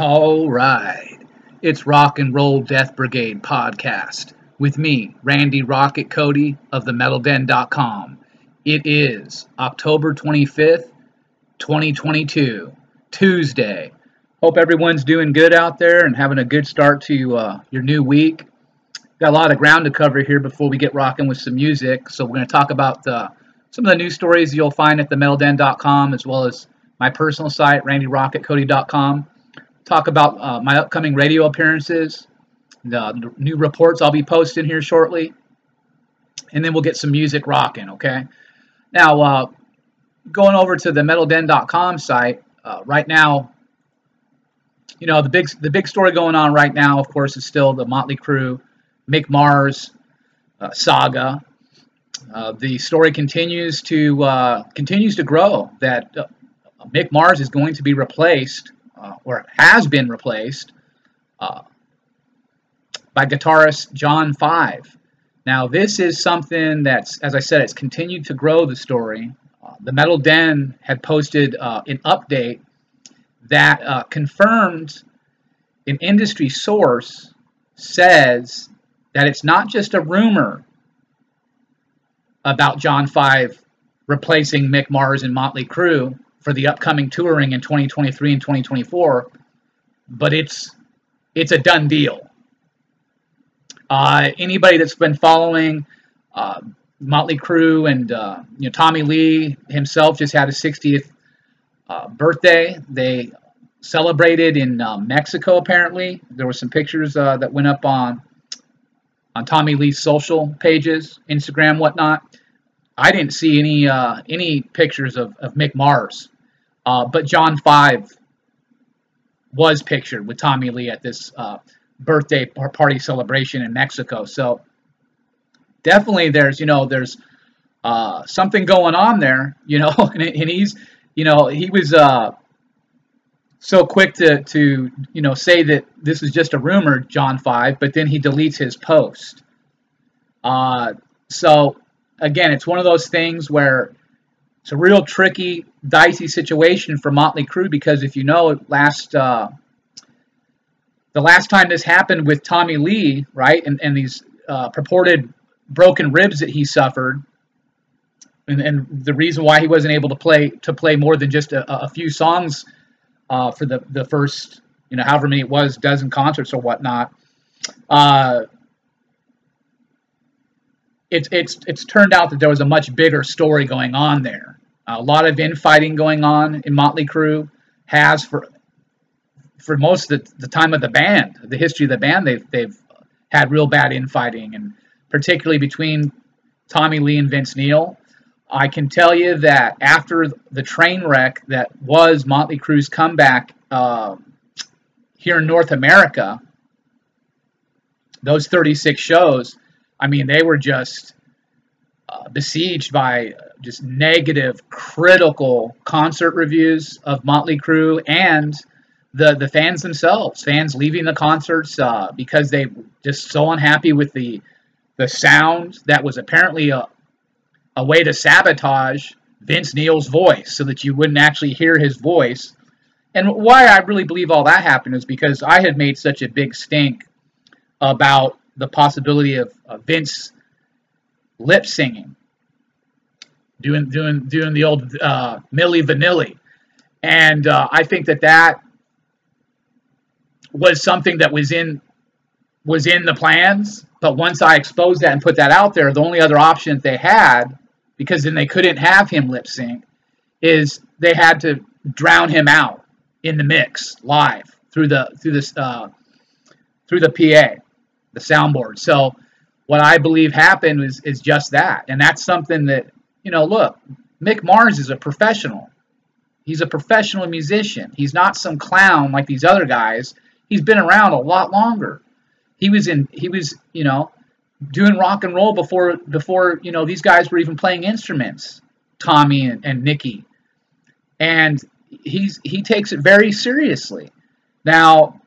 All right. It's Rock and Roll Death Brigade podcast with me, Randy Rocket Cody of themetalden.com. It is October 25th, 2022, Tuesday. Hope everyone's doing good out there and having a good start to uh, your new week. Got a lot of ground to cover here before we get rocking with some music. So we're going to talk about some of the news stories you'll find at themetalden.com as well as my personal site, randyrocketcody.com talk about uh, my upcoming radio appearances, the new reports I'll be posting here shortly, and then we'll get some music rocking, okay? Now, uh, going over to the metalden.com site, uh, right now, you know, the big, the big story going on right now, of course, is still the Motley Crue, Mick Mars uh, saga. Uh, the story continues to uh, continues to grow that Mick Mars is going to be replaced uh, or has been replaced uh, by guitarist John Five. Now, this is something that's, as I said, it's continued to grow the story. Uh, the Metal Den had posted uh, an update that uh, confirmed an industry source says that it's not just a rumor about John Five replacing Mick Mars and Motley Crue, for the upcoming touring in 2023 and 2024, but it's it's a done deal. Uh, anybody that's been following uh, Motley Crue and uh, you know Tommy Lee himself just had his 60th uh, birthday. They celebrated in uh, Mexico. Apparently, there were some pictures uh, that went up on on Tommy Lee's social pages, Instagram, whatnot. I didn't see any any pictures of, of Mick Mars, but John Five was pictured with Tommy Lee at this birthday party celebration in Mexico. So definitely, there's you know there's uh, something going on there, you know, and, and he's you know he was uh, so quick to to you know say that this is just a rumor, John Five, but then he deletes his post. Uh, so again, it's one of those things where it's a real tricky, dicey situation for Motley Crue because if you know, it last uh, the last time this happened with Tommy Lee, right, and, and these uh, purported broken ribs that he suffered, and, and, the reason why he wasn't able to play to play more than just a, a few songs uh, for the the first, you know, however many it was, dozen concerts or whatnot. Uh, it's it's it's turned out that there was a much bigger story going on there. A lot of infighting going on in Motley Crue has for for most of the, the time of the band, the history of the band, they've they've had real bad infighting, and particularly between Tommy Lee and Vince Neil. I can tell you that after the train wreck that was Motley Crue's comeback uh, here in North America, those 36 shows, I mean, they were just uh, besieged by just negative, critical concert reviews of Motley Crue and the the fans themselves, fans leaving the concerts uh, because they just so unhappy with the the sound that was apparently a a way to sabotage Vince Neil's voice so that you wouldn't actually hear his voice. And why I really believe all that happened is because I had made such a big stink about the possibility of uh, Vince lip singing, doing doing doing the old uh, Vanilli, and uh, I think that that was something that was in was in the plans. But once I exposed that and put that out there, the only other option that they had, because then they couldn't have him lip sync, is they had to drown him out in the mix live through the through this uh, through the PA the soundboard. So what I believe happened is, is just that. And that's something that, you know, look, Mick Mars is a professional. He's a professional musician. He's not some clown like these other guys. He's been around a lot longer. He was in he was, you know, doing rock and roll before before, you know, these guys were even playing instruments. Tommy and, and Nikki. and he's he takes it very seriously. Now,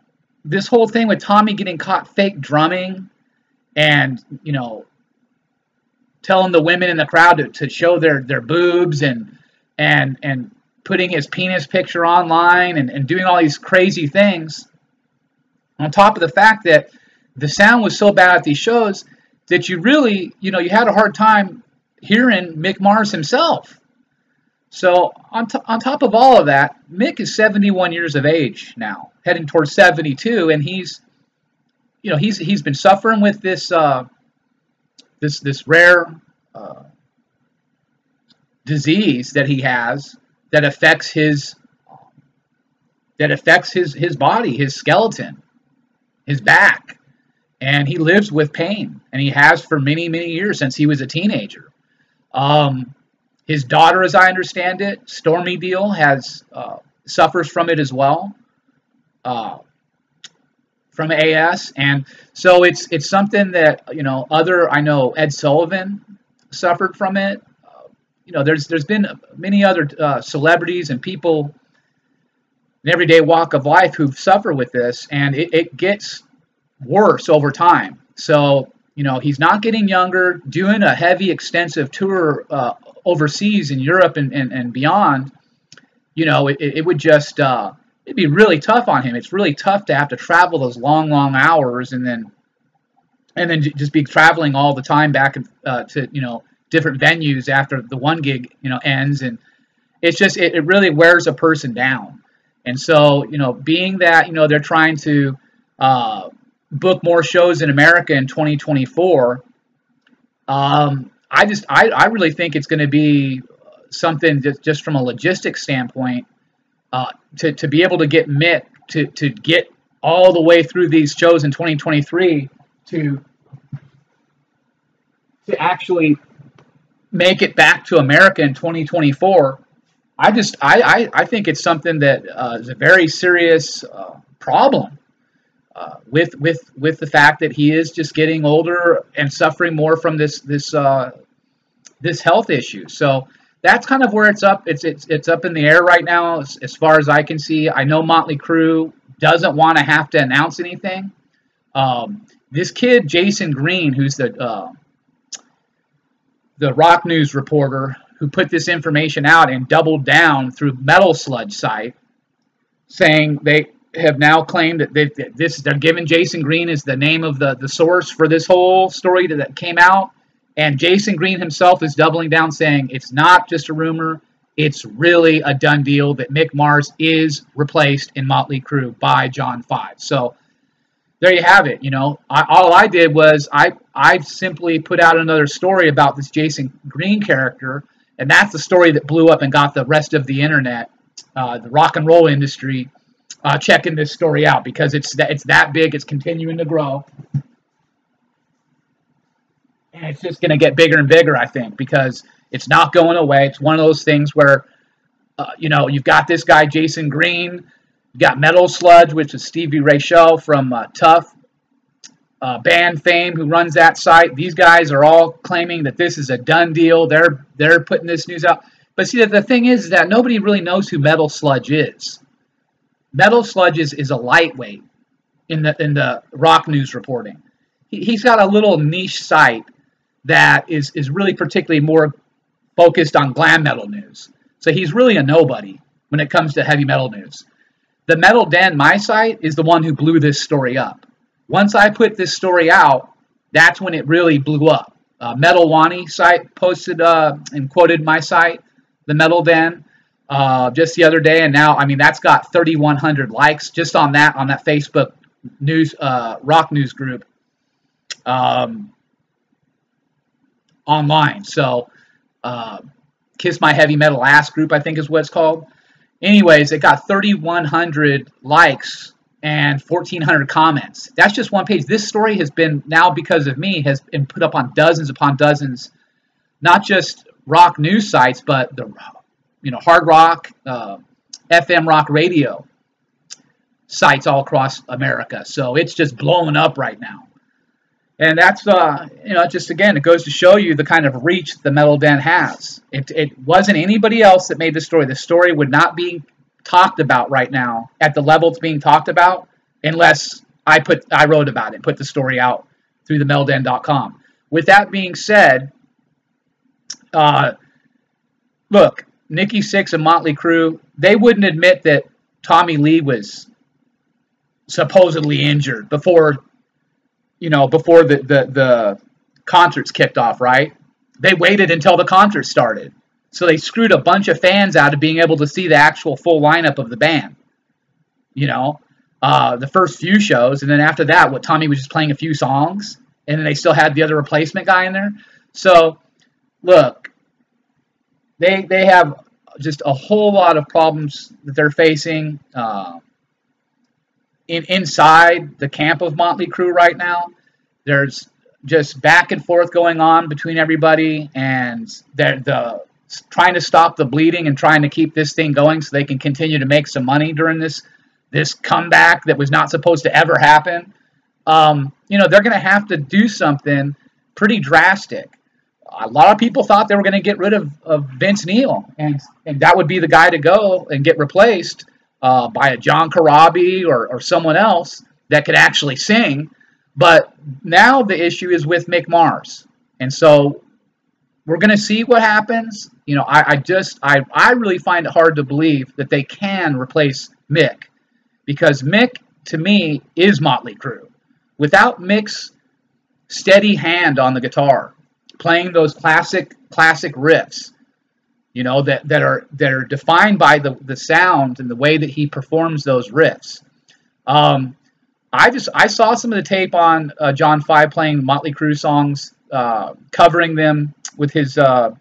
this whole thing with Tommy getting caught fake drumming, and you know, telling the women in the crowd to, to show their their boobs and and and putting his penis picture online and, and doing all these crazy things on top of the fact that the sound was so bad at these shows that you really, you know, you had a hard time hearing Mick Mars himself. So on, on top of all of that, Mick is 71 years of age now, heading towards 72, and he's, you know, he's he's been suffering with this uh, this this rare uh, disease that he has that affects his that affects his his body, his skeleton, his back, and he lives with pain, and he has for many many years since he was a teenager. Um, his daughter, as I understand it, Stormy Deal, has uh, suffers from it as well, uh, from AS, and so it's it's something that you know other I know Ed Sullivan suffered from it. Uh, you know, there's there's been many other uh, celebrities and people in everyday walk of life who've suffered with this, and it, it gets worse over time. So you know, he's not getting younger, doing a heavy, extensive tour uh, overseas in Europe and, and, and beyond, you know, it, it would just, uh, it'd be really tough on him. It's really tough to have to travel those long, long hours and then, and then just be traveling all the time back uh, to, you know, different venues after the one gig, you know, ends. And it's just, it, it really wears a person down. And so, you know, being that, you know, they're trying to, uh, book more shows in America in 2024. Um, I just I, I really think it's going to be something just, just from a logistics standpoint uh, to, to be able to get Mick to, to get all the way through these shows in 2023 to to actually make it back to America in 2024. I just I, I, I think it's something that uh, is a very serious uh, problem uh, with with with the fact that he is just getting older and suffering more from this this uh, this health issue. So that's kind of where it's up. It's it's it's up in the air right now, as, as far as I can see. I know Motley Crue doesn't want to have to announce anything. Um, this kid Jason Green, who's the uh, the rock news reporter who put this information out and doubled down through Metal Sludge site, saying they have now claimed that they, this they're giving Jason Green as the name of the, the source for this whole story that came out. And Jason Green himself is doubling down, saying it's not just a rumor, it's really a done deal that Mick Mars is replaced in Motley Crue by John Five. So there you have it. You know, I, all I did was I I simply put out another story about this Jason Green character, and that's the story that blew up and got the rest of the internet, uh, the rock and roll industry uh, checking this story out because it's that it's that big. It's continuing to grow, and it's just going to get bigger and bigger. I think because it's not going away. It's one of those things where, uh, you know, you've got this guy Jason Green, you got Metal Sludge, which is Stevie Ray Rachelle from Tuff. Uh, band fame who runs that site. These guys are all claiming that this is a done deal. They're they're putting this news out. But see, the thing is, is that nobody really knows who Metal Sludge is. Metal Sludge is, is a lightweight in the in the rock news reporting. He, he's got a little niche site that is is really particularly more focused on glam metal news. So he's really a nobody when it comes to heavy metal news. The Metal Den, my site, is the one who blew this story up. Once I put this story out, that's when it really blew up. Uh, Metal Wani site posted uh, and quoted my site, the Metal Den uh, just the other day, and now I mean that's got 3,100 likes just on that on that Facebook news uh, rock news group um, online. So, uh, Kiss My Heavy Metal Ass group, I think is what it's called. Anyways, it got 3,100 likes and 1,400 comments. That's just one page. This story has been now because of me has been put up on dozens upon dozens, not just rock news sites, but the you know, hard rock, uh, FM rock radio sites all across America. So it's just blowing up right now. And that's, uh, you know, just again, it goes to show you the kind of reach the Metal Den has. It, it wasn't anybody else that made the story. The story would not be talked about right now at the level it's being talked about unless I put I wrote about it, put the story out through the metalden.com. With that being said, uh, look, Nikki Sixx and Motley Crue, they wouldn't admit that Tommy Lee was supposedly injured before, you know, before the, the, the concerts kicked off, right? They waited until the concert started. So they screwed a bunch of fans out of being able to see the actual full lineup of the band. You know, uh, the first few shows, and then after that, what Tommy was just playing a few songs, and then they still had the other replacement guy in there. So, look, they they have just a whole lot of problems that they're facing uh, in inside the camp of Motley Crue right now. There's just back and forth going on between everybody, and the trying to stop the bleeding and trying to keep this thing going so they can continue to make some money during this this comeback that was not supposed to ever happen. Um, you know, they're going to have to do something pretty drastic. A lot of people thought they were going to get rid of, of Vince Neil, and, and that would be the guy to go and get replaced uh, by a John Corabi or, or someone else that could actually sing. But now the issue is with Mick Mars. And so we're going to see what happens. You know, I, I just, I, I really find it hard to believe that they can replace Mick because Mick, to me, is Motley Crue. Without Mick's steady hand on the guitar, playing those classic classic riffs, you know that that are that are defined by the the sound and the way that he performs those riffs. Um, I just I saw some of the tape on uh, John Five playing Motley Crue songs, uh, covering them with his uh,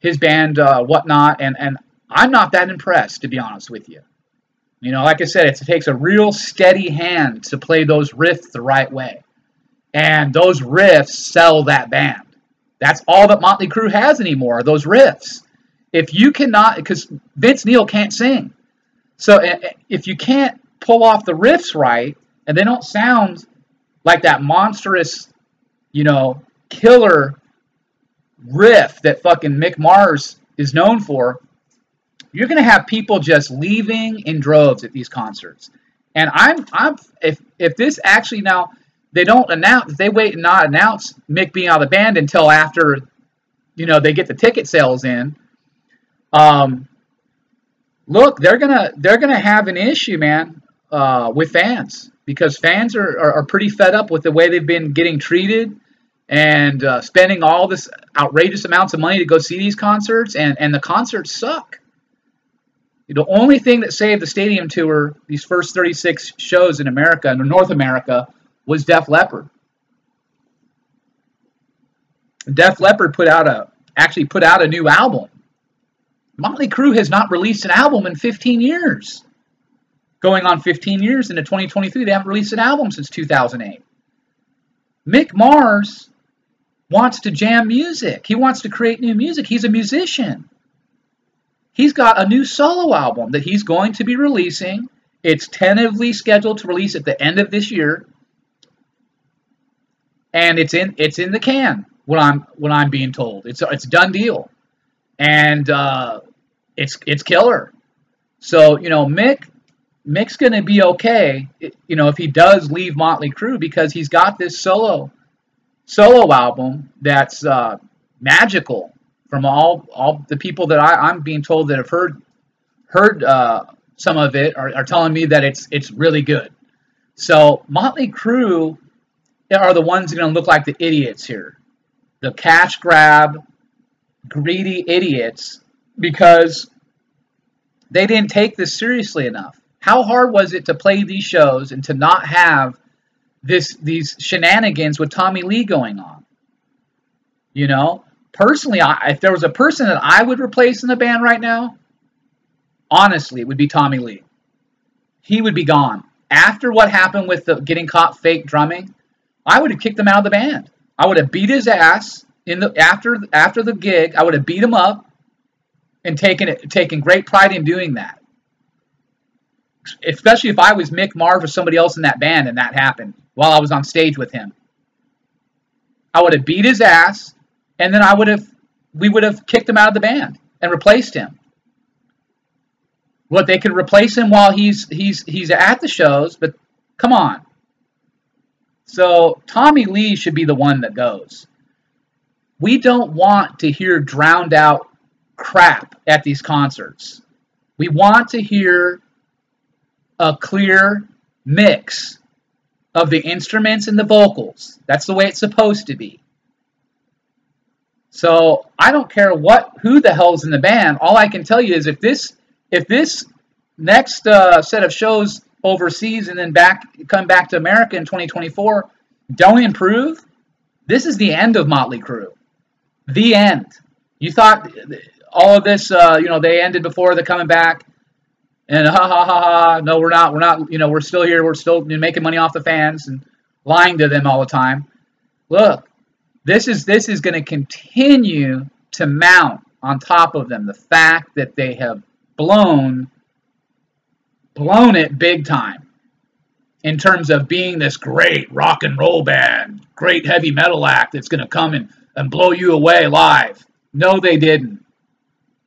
his band uh, whatnot, and and I'm not that impressed to be honest with you. You know, like I said, it takes a real steady hand to play those riffs the right way. And those riffs sell that band. That's all that Motley Crue has anymore, those riffs. If you cannot, because Vince Neil can't sing. So if you can't pull off the riffs right, and they don't sound like that monstrous, you know, killer riff that fucking Mick Mars is known for, you're going to have people just leaving in droves at these concerts. And I'm I'm if if this actually now they don't announce they wait and not announce Mick being out of the band until after you know they get the ticket sales in. Um, look, they're gonna they're gonna have an issue, man, uh, with fans because fans are, are, are pretty fed up with the way they've been getting treated and uh, spending all this outrageous amounts of money to go see these concerts, and and the concerts suck. The only thing that saved the stadium tour, these first 36 shows in America, in North America, was Def Leppard. Def Leppard put out a actually put out a new album. Motley Crue has not released an album in 15 years. Going on 15 years into 2023, they haven't released an album since 2008. Mick Mars wants to jam music. He wants to create new music. He's a musician he's got a new solo album that he's going to be releasing. It's tentatively scheduled to release at the end of this year, and it's in it's in the can. What I'm what I'm being told, it's it's done deal, and uh, it's it's killer. So you know, Mick Mick's going to be okay. You know, if he does leave Motley Crue because he's got this solo solo album that's uh, magical from all all the people that I, I'm being told that have heard heard uh, some of it are, are telling me that it's it's really good. So Motley Crue are the ones going to look like the idiots here, the cash grab, greedy idiots, because they didn't take this seriously enough. How hard was it to play these shows and to not have this these shenanigans with Tommy Lee going on? You know, personally, I, if there was a person that I would replace in the band right now, honestly, it would be Tommy Lee. He would be gone. After what happened with the getting caught fake drumming, I would have kicked him out of the band. I would have beat his ass in the after after the gig. I would have beat him up and taken it taken great pride in doing that. Especially if I was Mick Mars or somebody else in that band and that happened while I was on stage with him. I would have beat his ass, and then I would have we would have kicked him out of the band and replaced him. What they could replace him while he's he's he's at the shows, but come on. So Tommy Lee should be the one that goes. We don't want to hear drowned out crap at these concerts. We want to hear a clear mix of the instruments and the vocals. That's the way it's supposed to be. So I don't care what who the hell's in the band. All I can tell you is if this if this next uh, set of shows overseas and then back come back to America in 2024 don't improve, this is the end of Motley Crue. The end. You thought all of this, uh, you know, they ended before the coming back, and ha ha ha ha. No, we're not. We're not. You know, we're still here. We're still making money off the fans and lying to them all the time. Look, this is this is going to continue to mount on top of them the fact that they have blown blown it big time in terms of being this great rock and roll band, great heavy metal act that's going to come and, and blow you away live. No, they didn't.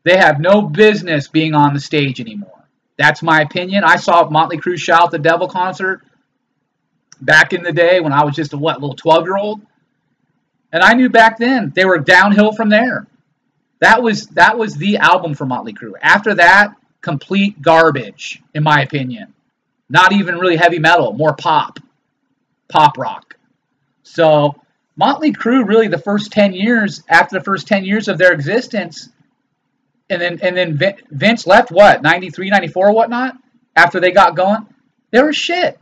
They have no business being on the stage anymore. That's my opinion. I saw Motley Crue shout the Devil concert back in the day when I was just a what little 12 year old, and I knew back then they were downhill from there. That was that was the album for Motley Crue. After that, complete garbage, in my opinion. Not even really heavy metal, more pop, pop rock. So Motley Crue, really, the first 10 years, after the first 10 years of their existence, and then and then Vince left what 93, 94, whatnot. After they got going, they were shit.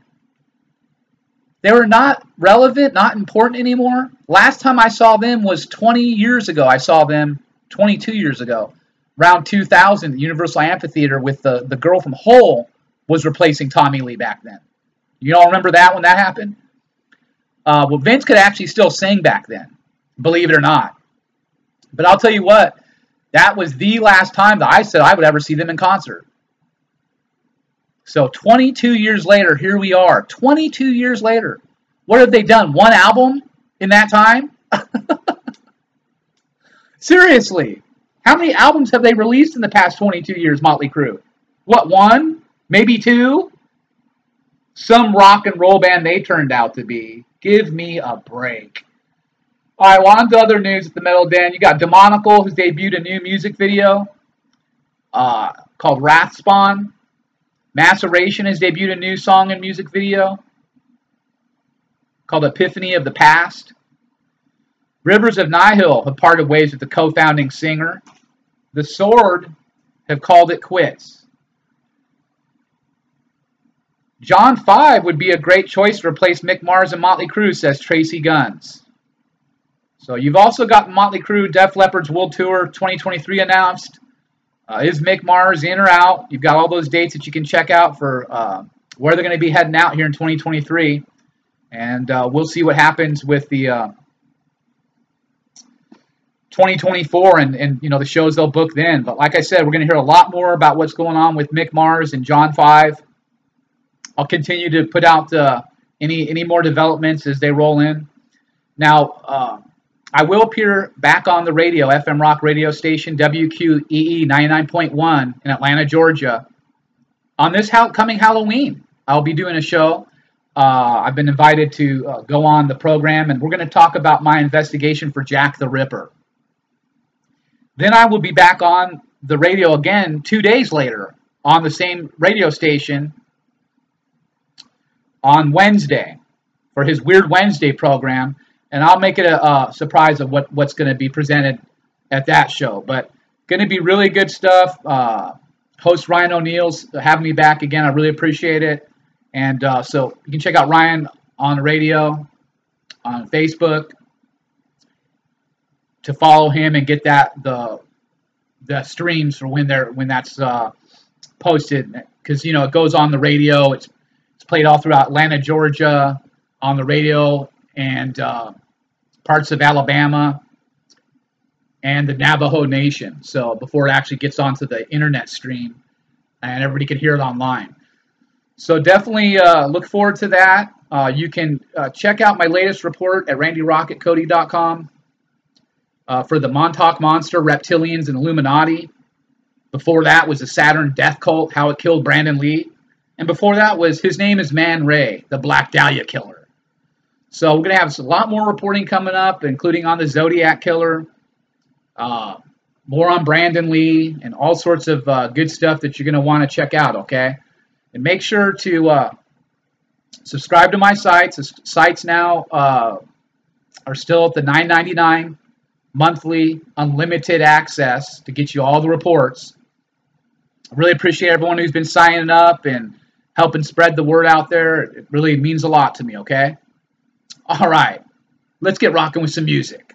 They were not relevant, not important anymore. Last time I saw them was 20 years ago. I saw them 22 years ago, around 2000, the Universal Amphitheater with the the girl from Hole was replacing Tommy Lee back then. You all remember that when that happened? Uh, well, Vince could actually still sing back then, believe it or not. But I'll tell you what, that was the last time that I said I would ever see them in concert. So 22 years later, here we are. 22 years later. What have they done? One album in that time? Seriously. How many albums have they released in the past 22 years, Motley Crue? What, one? Maybe two? Some rock and roll band they turned out to be. Give me a break. All right, well, on to other news at the Metal Den. You got Demonical, who's debuted a new music video uh, called Wrathspawn. Maceration has debuted a new song and music video called Epiphany of the Past. Rivers of Nihil have parted ways with the co-founding singer. The Sword have called it quits. John 5 would be a great choice to replace Mick Mars and Motley Crue, says Tracii Guns. So you've also got Motley Crue Def Leppard's World Tour 2023 announced. Uh, is Mick Mars in or out? You've got all those dates that you can check out for uh, where they're going to be heading out here in 2023. And uh, we'll see what happens with the uh, 2024 and, and you know the shows they'll book then. But like I said, we're going to hear a lot more about what's going on with Mick Mars and John 5. I'll continue to put out uh, any any more developments as they roll in. Now, uh, I will appear back on the radio, FM rock radio station, WQEE 99.1 in Atlanta, Georgia, on this coming Halloween. I'll be doing a show. Uh, I've been invited to uh, go on the program, and we're going to talk about my investigation for Jack the Ripper. Then I will be back on the radio again two days later on the same radio station on Wednesday for his Weird Wednesday program and I'll make it a, surprise of what what's going to be presented at that show. But going to be really good stuff. Uh, host Ryan O'Neill's having me back again. I really appreciate it. And uh, so you can check out Ryan on the radio, on Facebook, to follow him and get that the the streams for when they're when that's uh, posted because you know it goes on the radio. It's it's played all throughout Atlanta, Georgia, on the radio and uh, parts of Alabama and the Navajo Nation. So before it actually gets onto the internet stream and everybody can hear it online. So definitely uh, look forward to that. Uh, you can uh, check out my latest report at randyrocketcody.com uh, for the Montauk Monster, Reptilians, and Illuminati. Before that was the Saturn Death Cult, how it killed Brandon Lee. And before that was His Name is Man Ray, the Black Dahlia Killer. So we're going to have a lot more reporting coming up, including on the Zodiac Killer, uh, more on Brandon Lee, and all sorts of uh, good stuff that you're going to want to check out, okay? And make sure to uh, subscribe to my sites. The sites now uh, are still at the $9.99 monthly unlimited access to get you all the reports. I really appreciate everyone who's been signing up and helping spread the word out there. It really means a lot to me, okay? All right, let's get rocking with some music.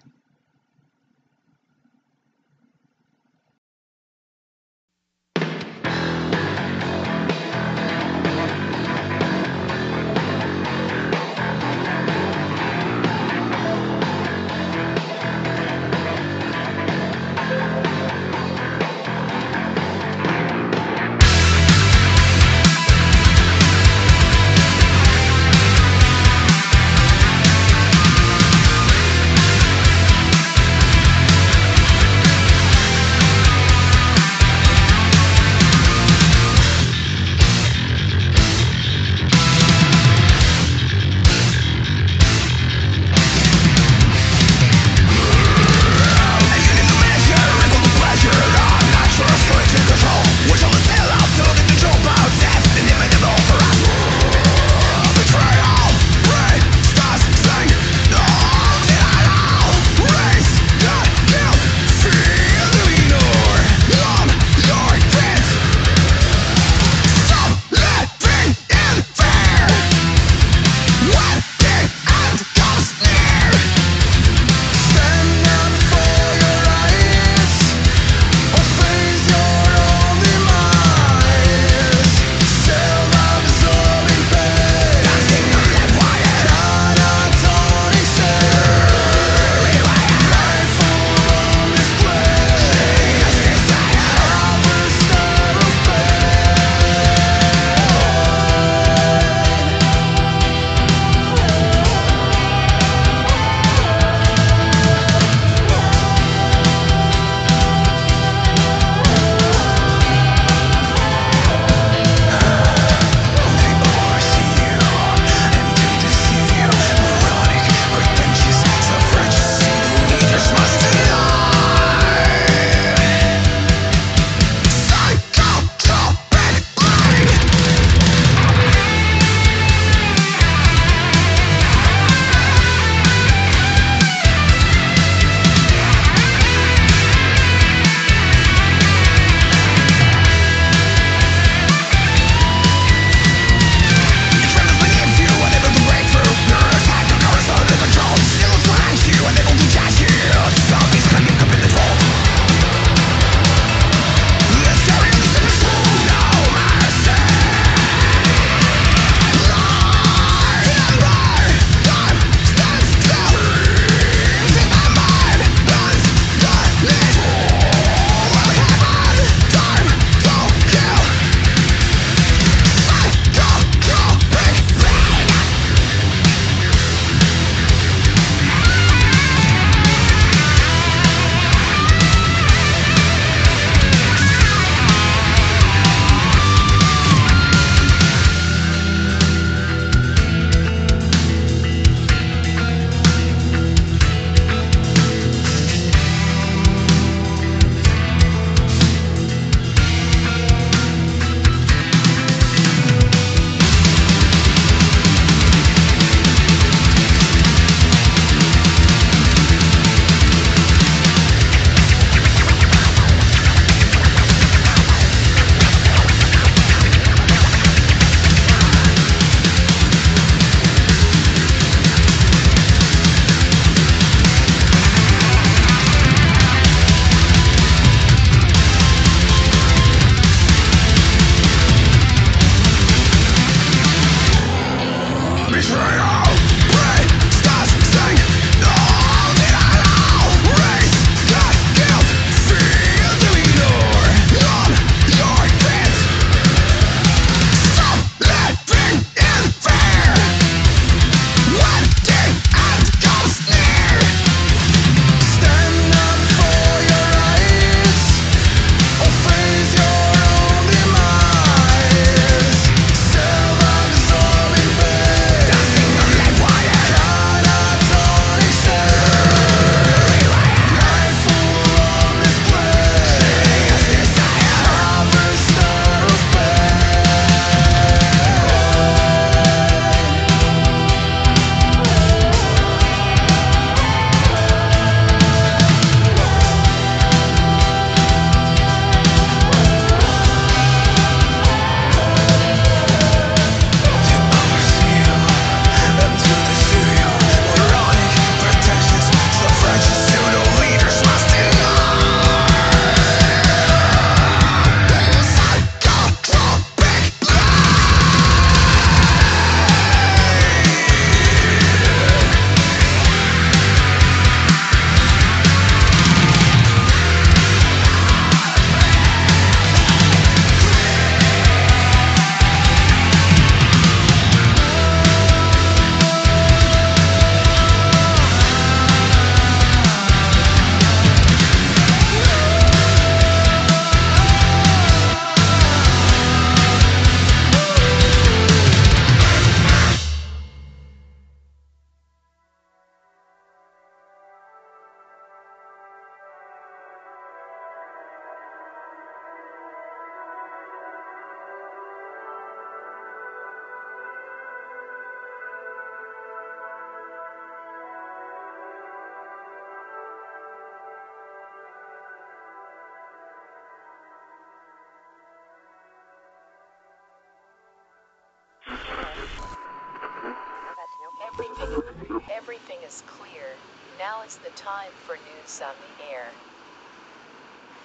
The time for news on the air.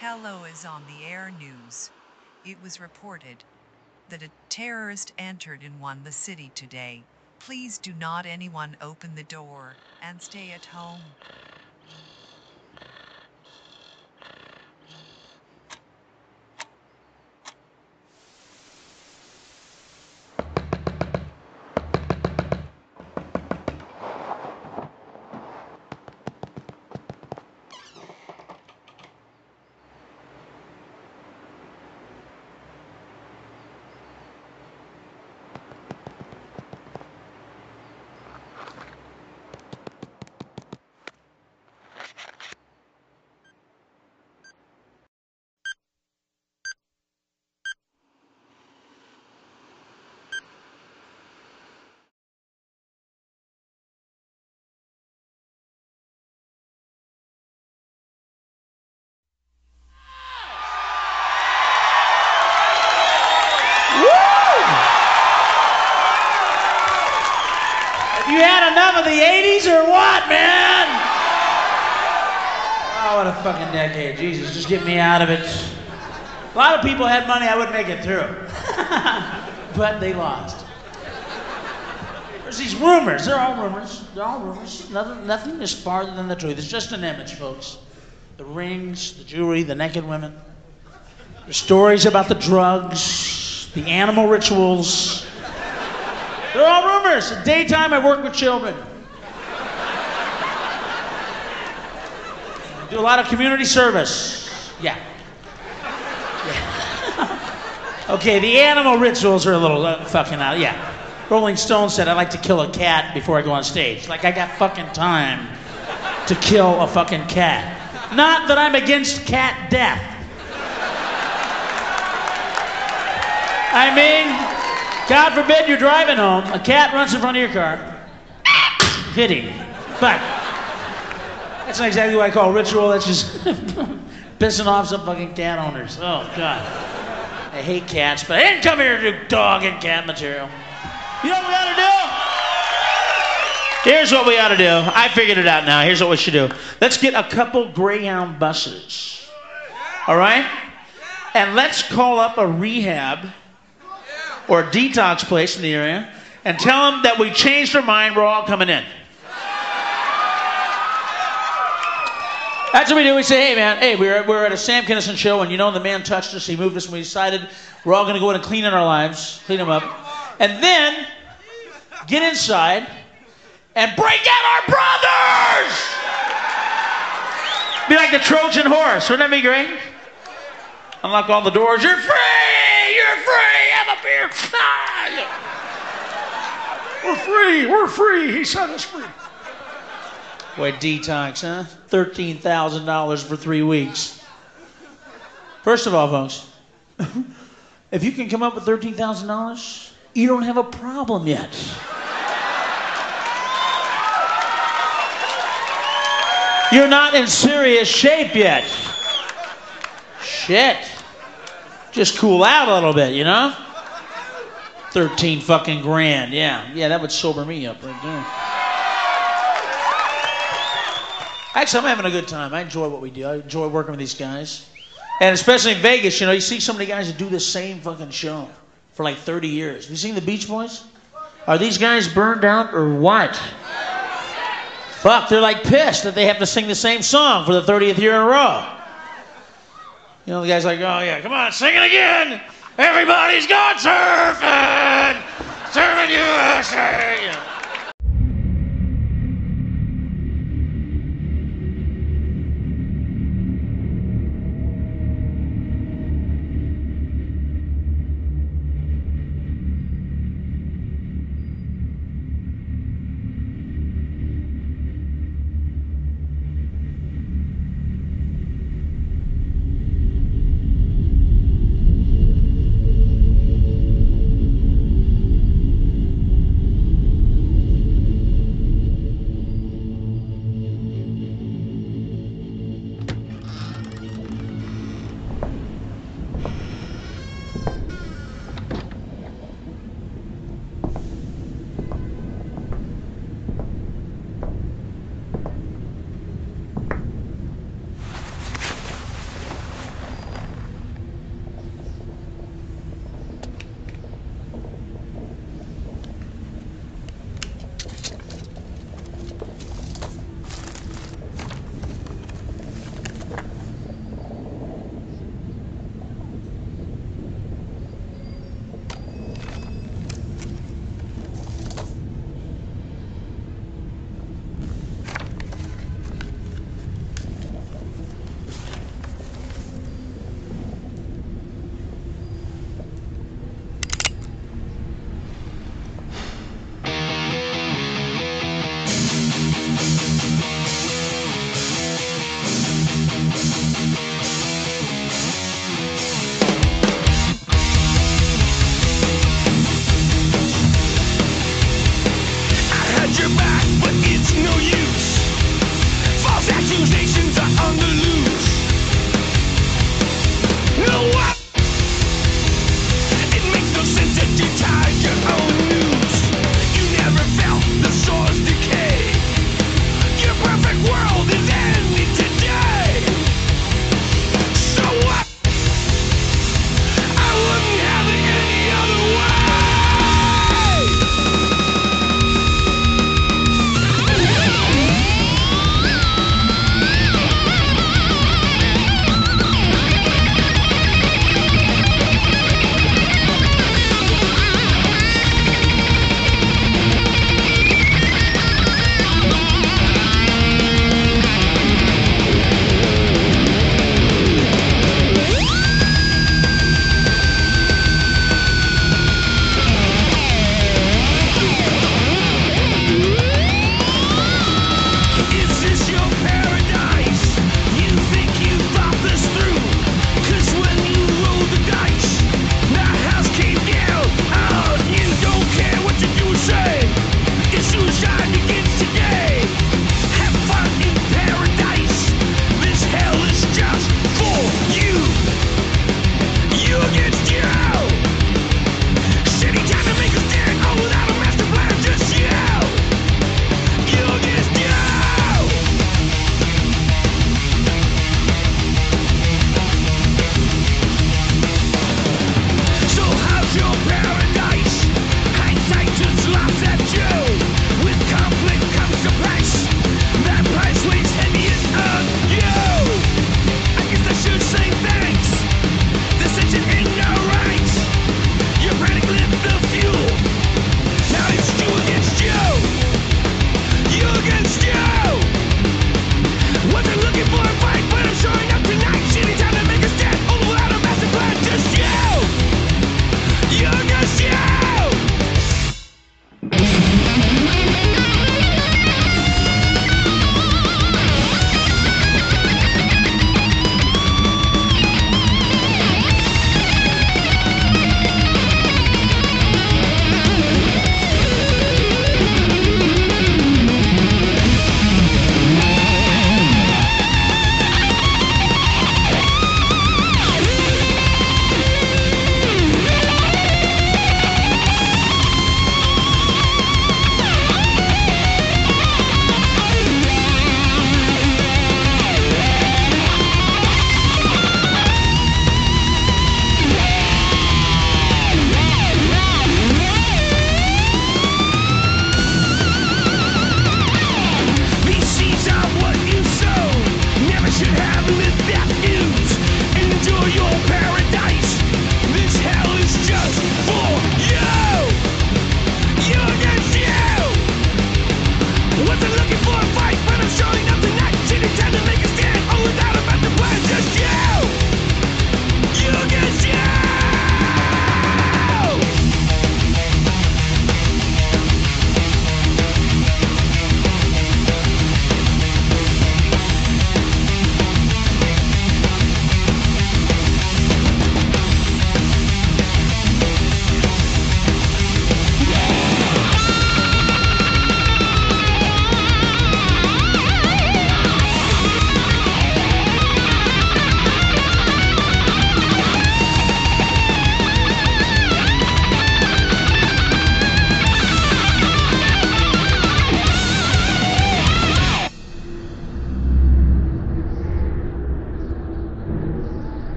Hello is on the air news. It was reported that a terrorist entered and won the city today. Please do not anyone open the door and stay at home. Have you had enough of the 80s or what, man? Oh, what a fucking decade. Jesus, just get me out of it. A lot of people had money, I wouldn't make it through. but they lost. There's these rumors. They're all rumors. They're all rumors. Nothing, nothing is farther than the truth. It's just an image, folks. The rings, the jewelry, the naked women. There's stories about the drugs, the animal rituals. They're all rumors. Daytime, I work with children. Do a lot of community service. Yeah. yeah. okay, the animal rituals are a little uh, fucking out. Yeah. Rolling Stone said, I like to kill a cat before I go on stage. Like, I got fucking time to kill a fucking cat. Not that I'm against cat death. I mean, God forbid you're driving home, a cat runs in front of your car, hit him. But that's not exactly what I call ritual. That's just pissing off some fucking cat owners. Oh God, I hate cats, but I didn't come here to do dog and cat material. You know what we ought to do? Here's what we ought to do. I figured it out now. Here's what we should do. Let's get a couple Greyhound buses. All right? And let's call up a rehab or detox place in the area and tell them that we changed our mind, we're all coming in. That's what we do. We say, hey, man, hey, we're, we're at a Sam Kinison show, and you know the man touched us, he moved us, and we decided we're all going to go in and clean in our lives, clean them up. And then get inside and break out our brothers! Be like the Trojan horse. Wouldn't that be great? Unlock all the doors. You're free! You're free! Have a beer! Ah, We're free. We're free. He set us free. Boy, detox, huh? $13,000 for three weeks. First of all, folks, if you can come up with $13,000, you don't have a problem yet. You're not in serious shape yet. Shit. Just cool out a little bit, you know? 13 fucking grand. Yeah. Yeah, that would sober me up right there. Actually, I'm having a good time. I enjoy what we do. I enjoy working with these guys. And especially in Vegas, you know, you see so many guys that do the same fucking show for like 30 years. Have you seen the Beach Boys? Are these guys burned out or what? Fuck, they're like pissed that they have to sing the same song for the 30th year in a row. You know, the guy's like, oh yeah, come on, sing it again. Everybody's gone surfing. Surfing USA.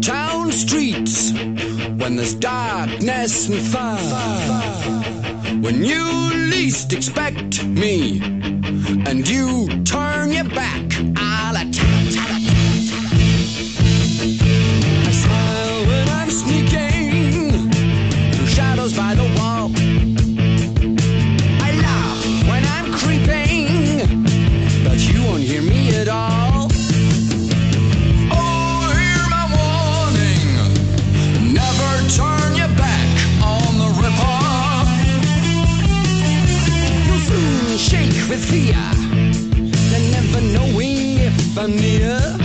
Town streets when there's darkness and fire. When you least expect me and you turn your back, I'll attack. fear, and never knowing if I'm near.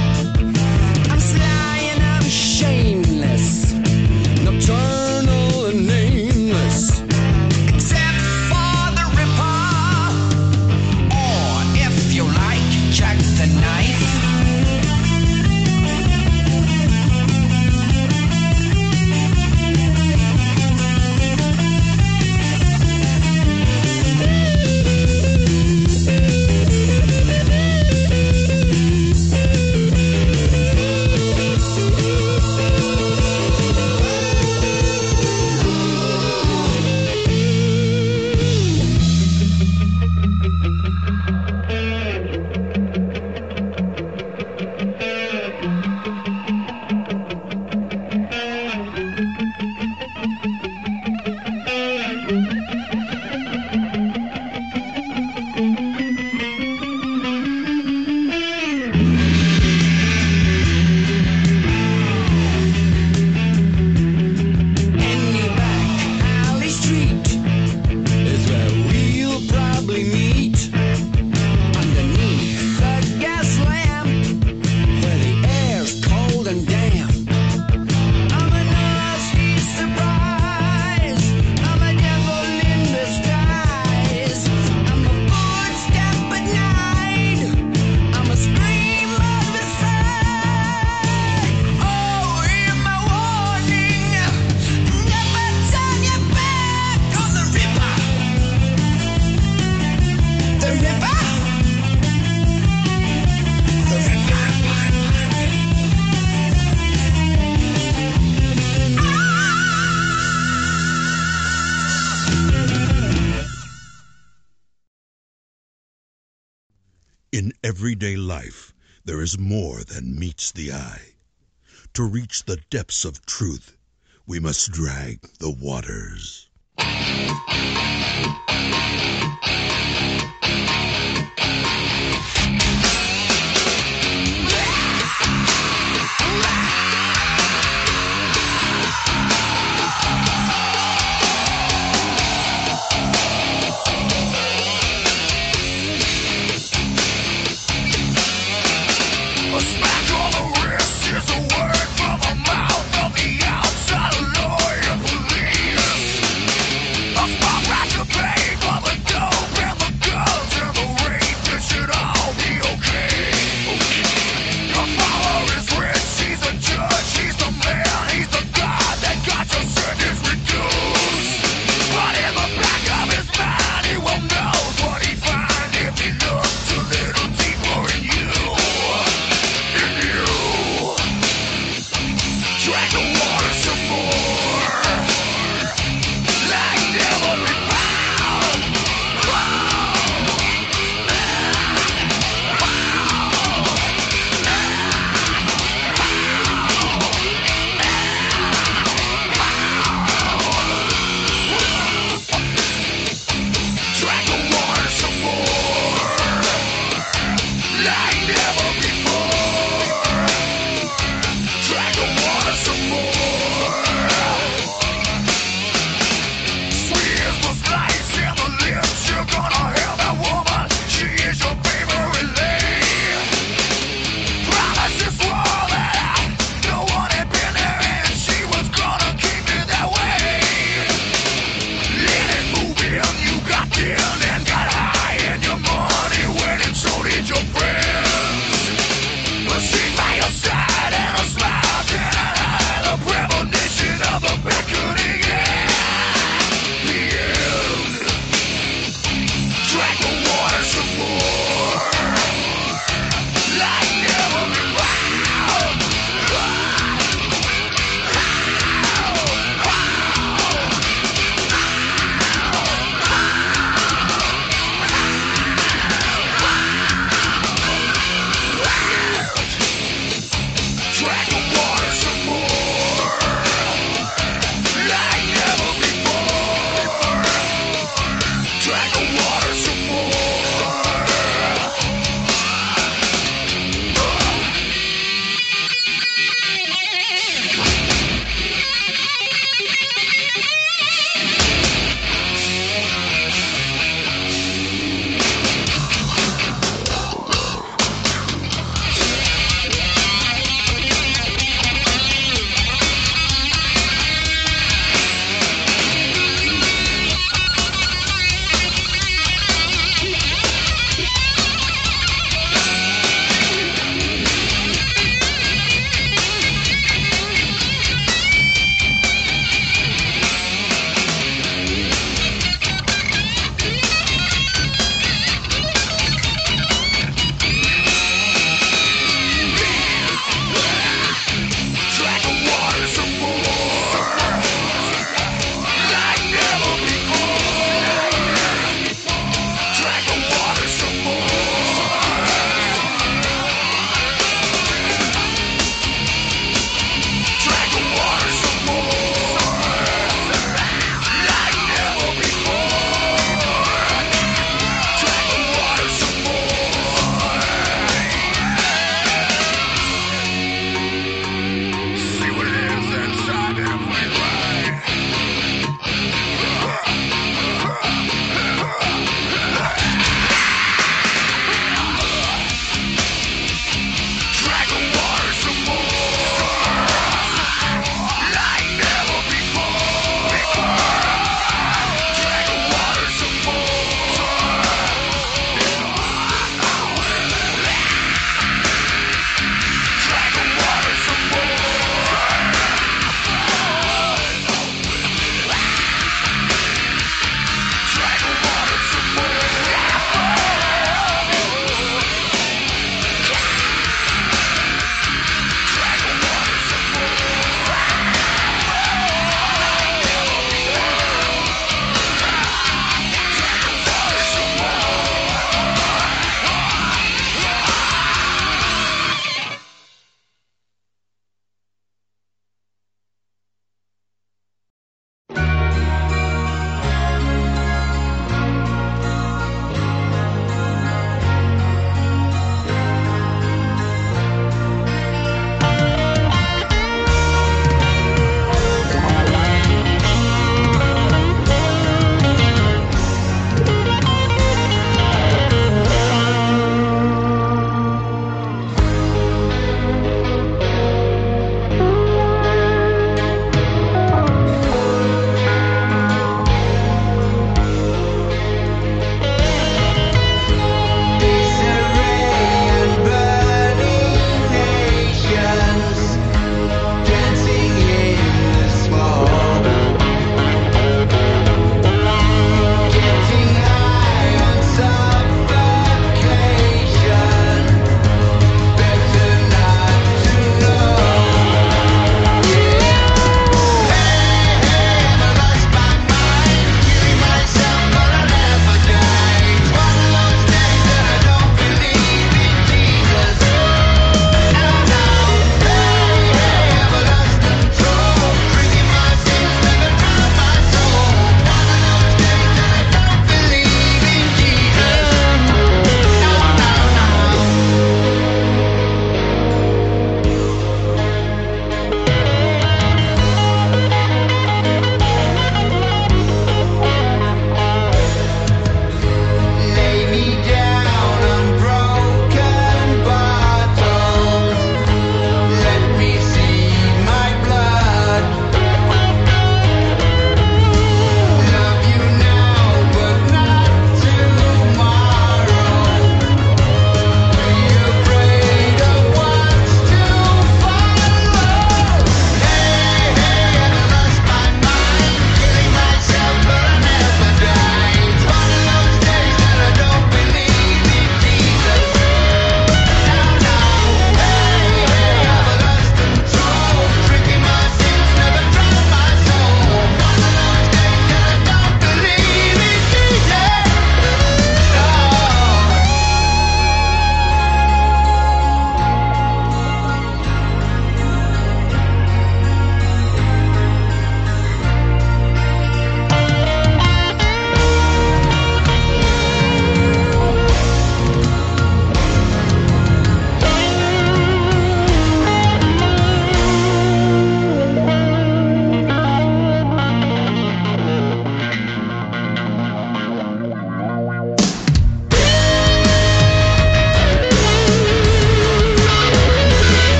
In everyday life there is more than meets the eye. To reach the depths of truth we must drag the waters.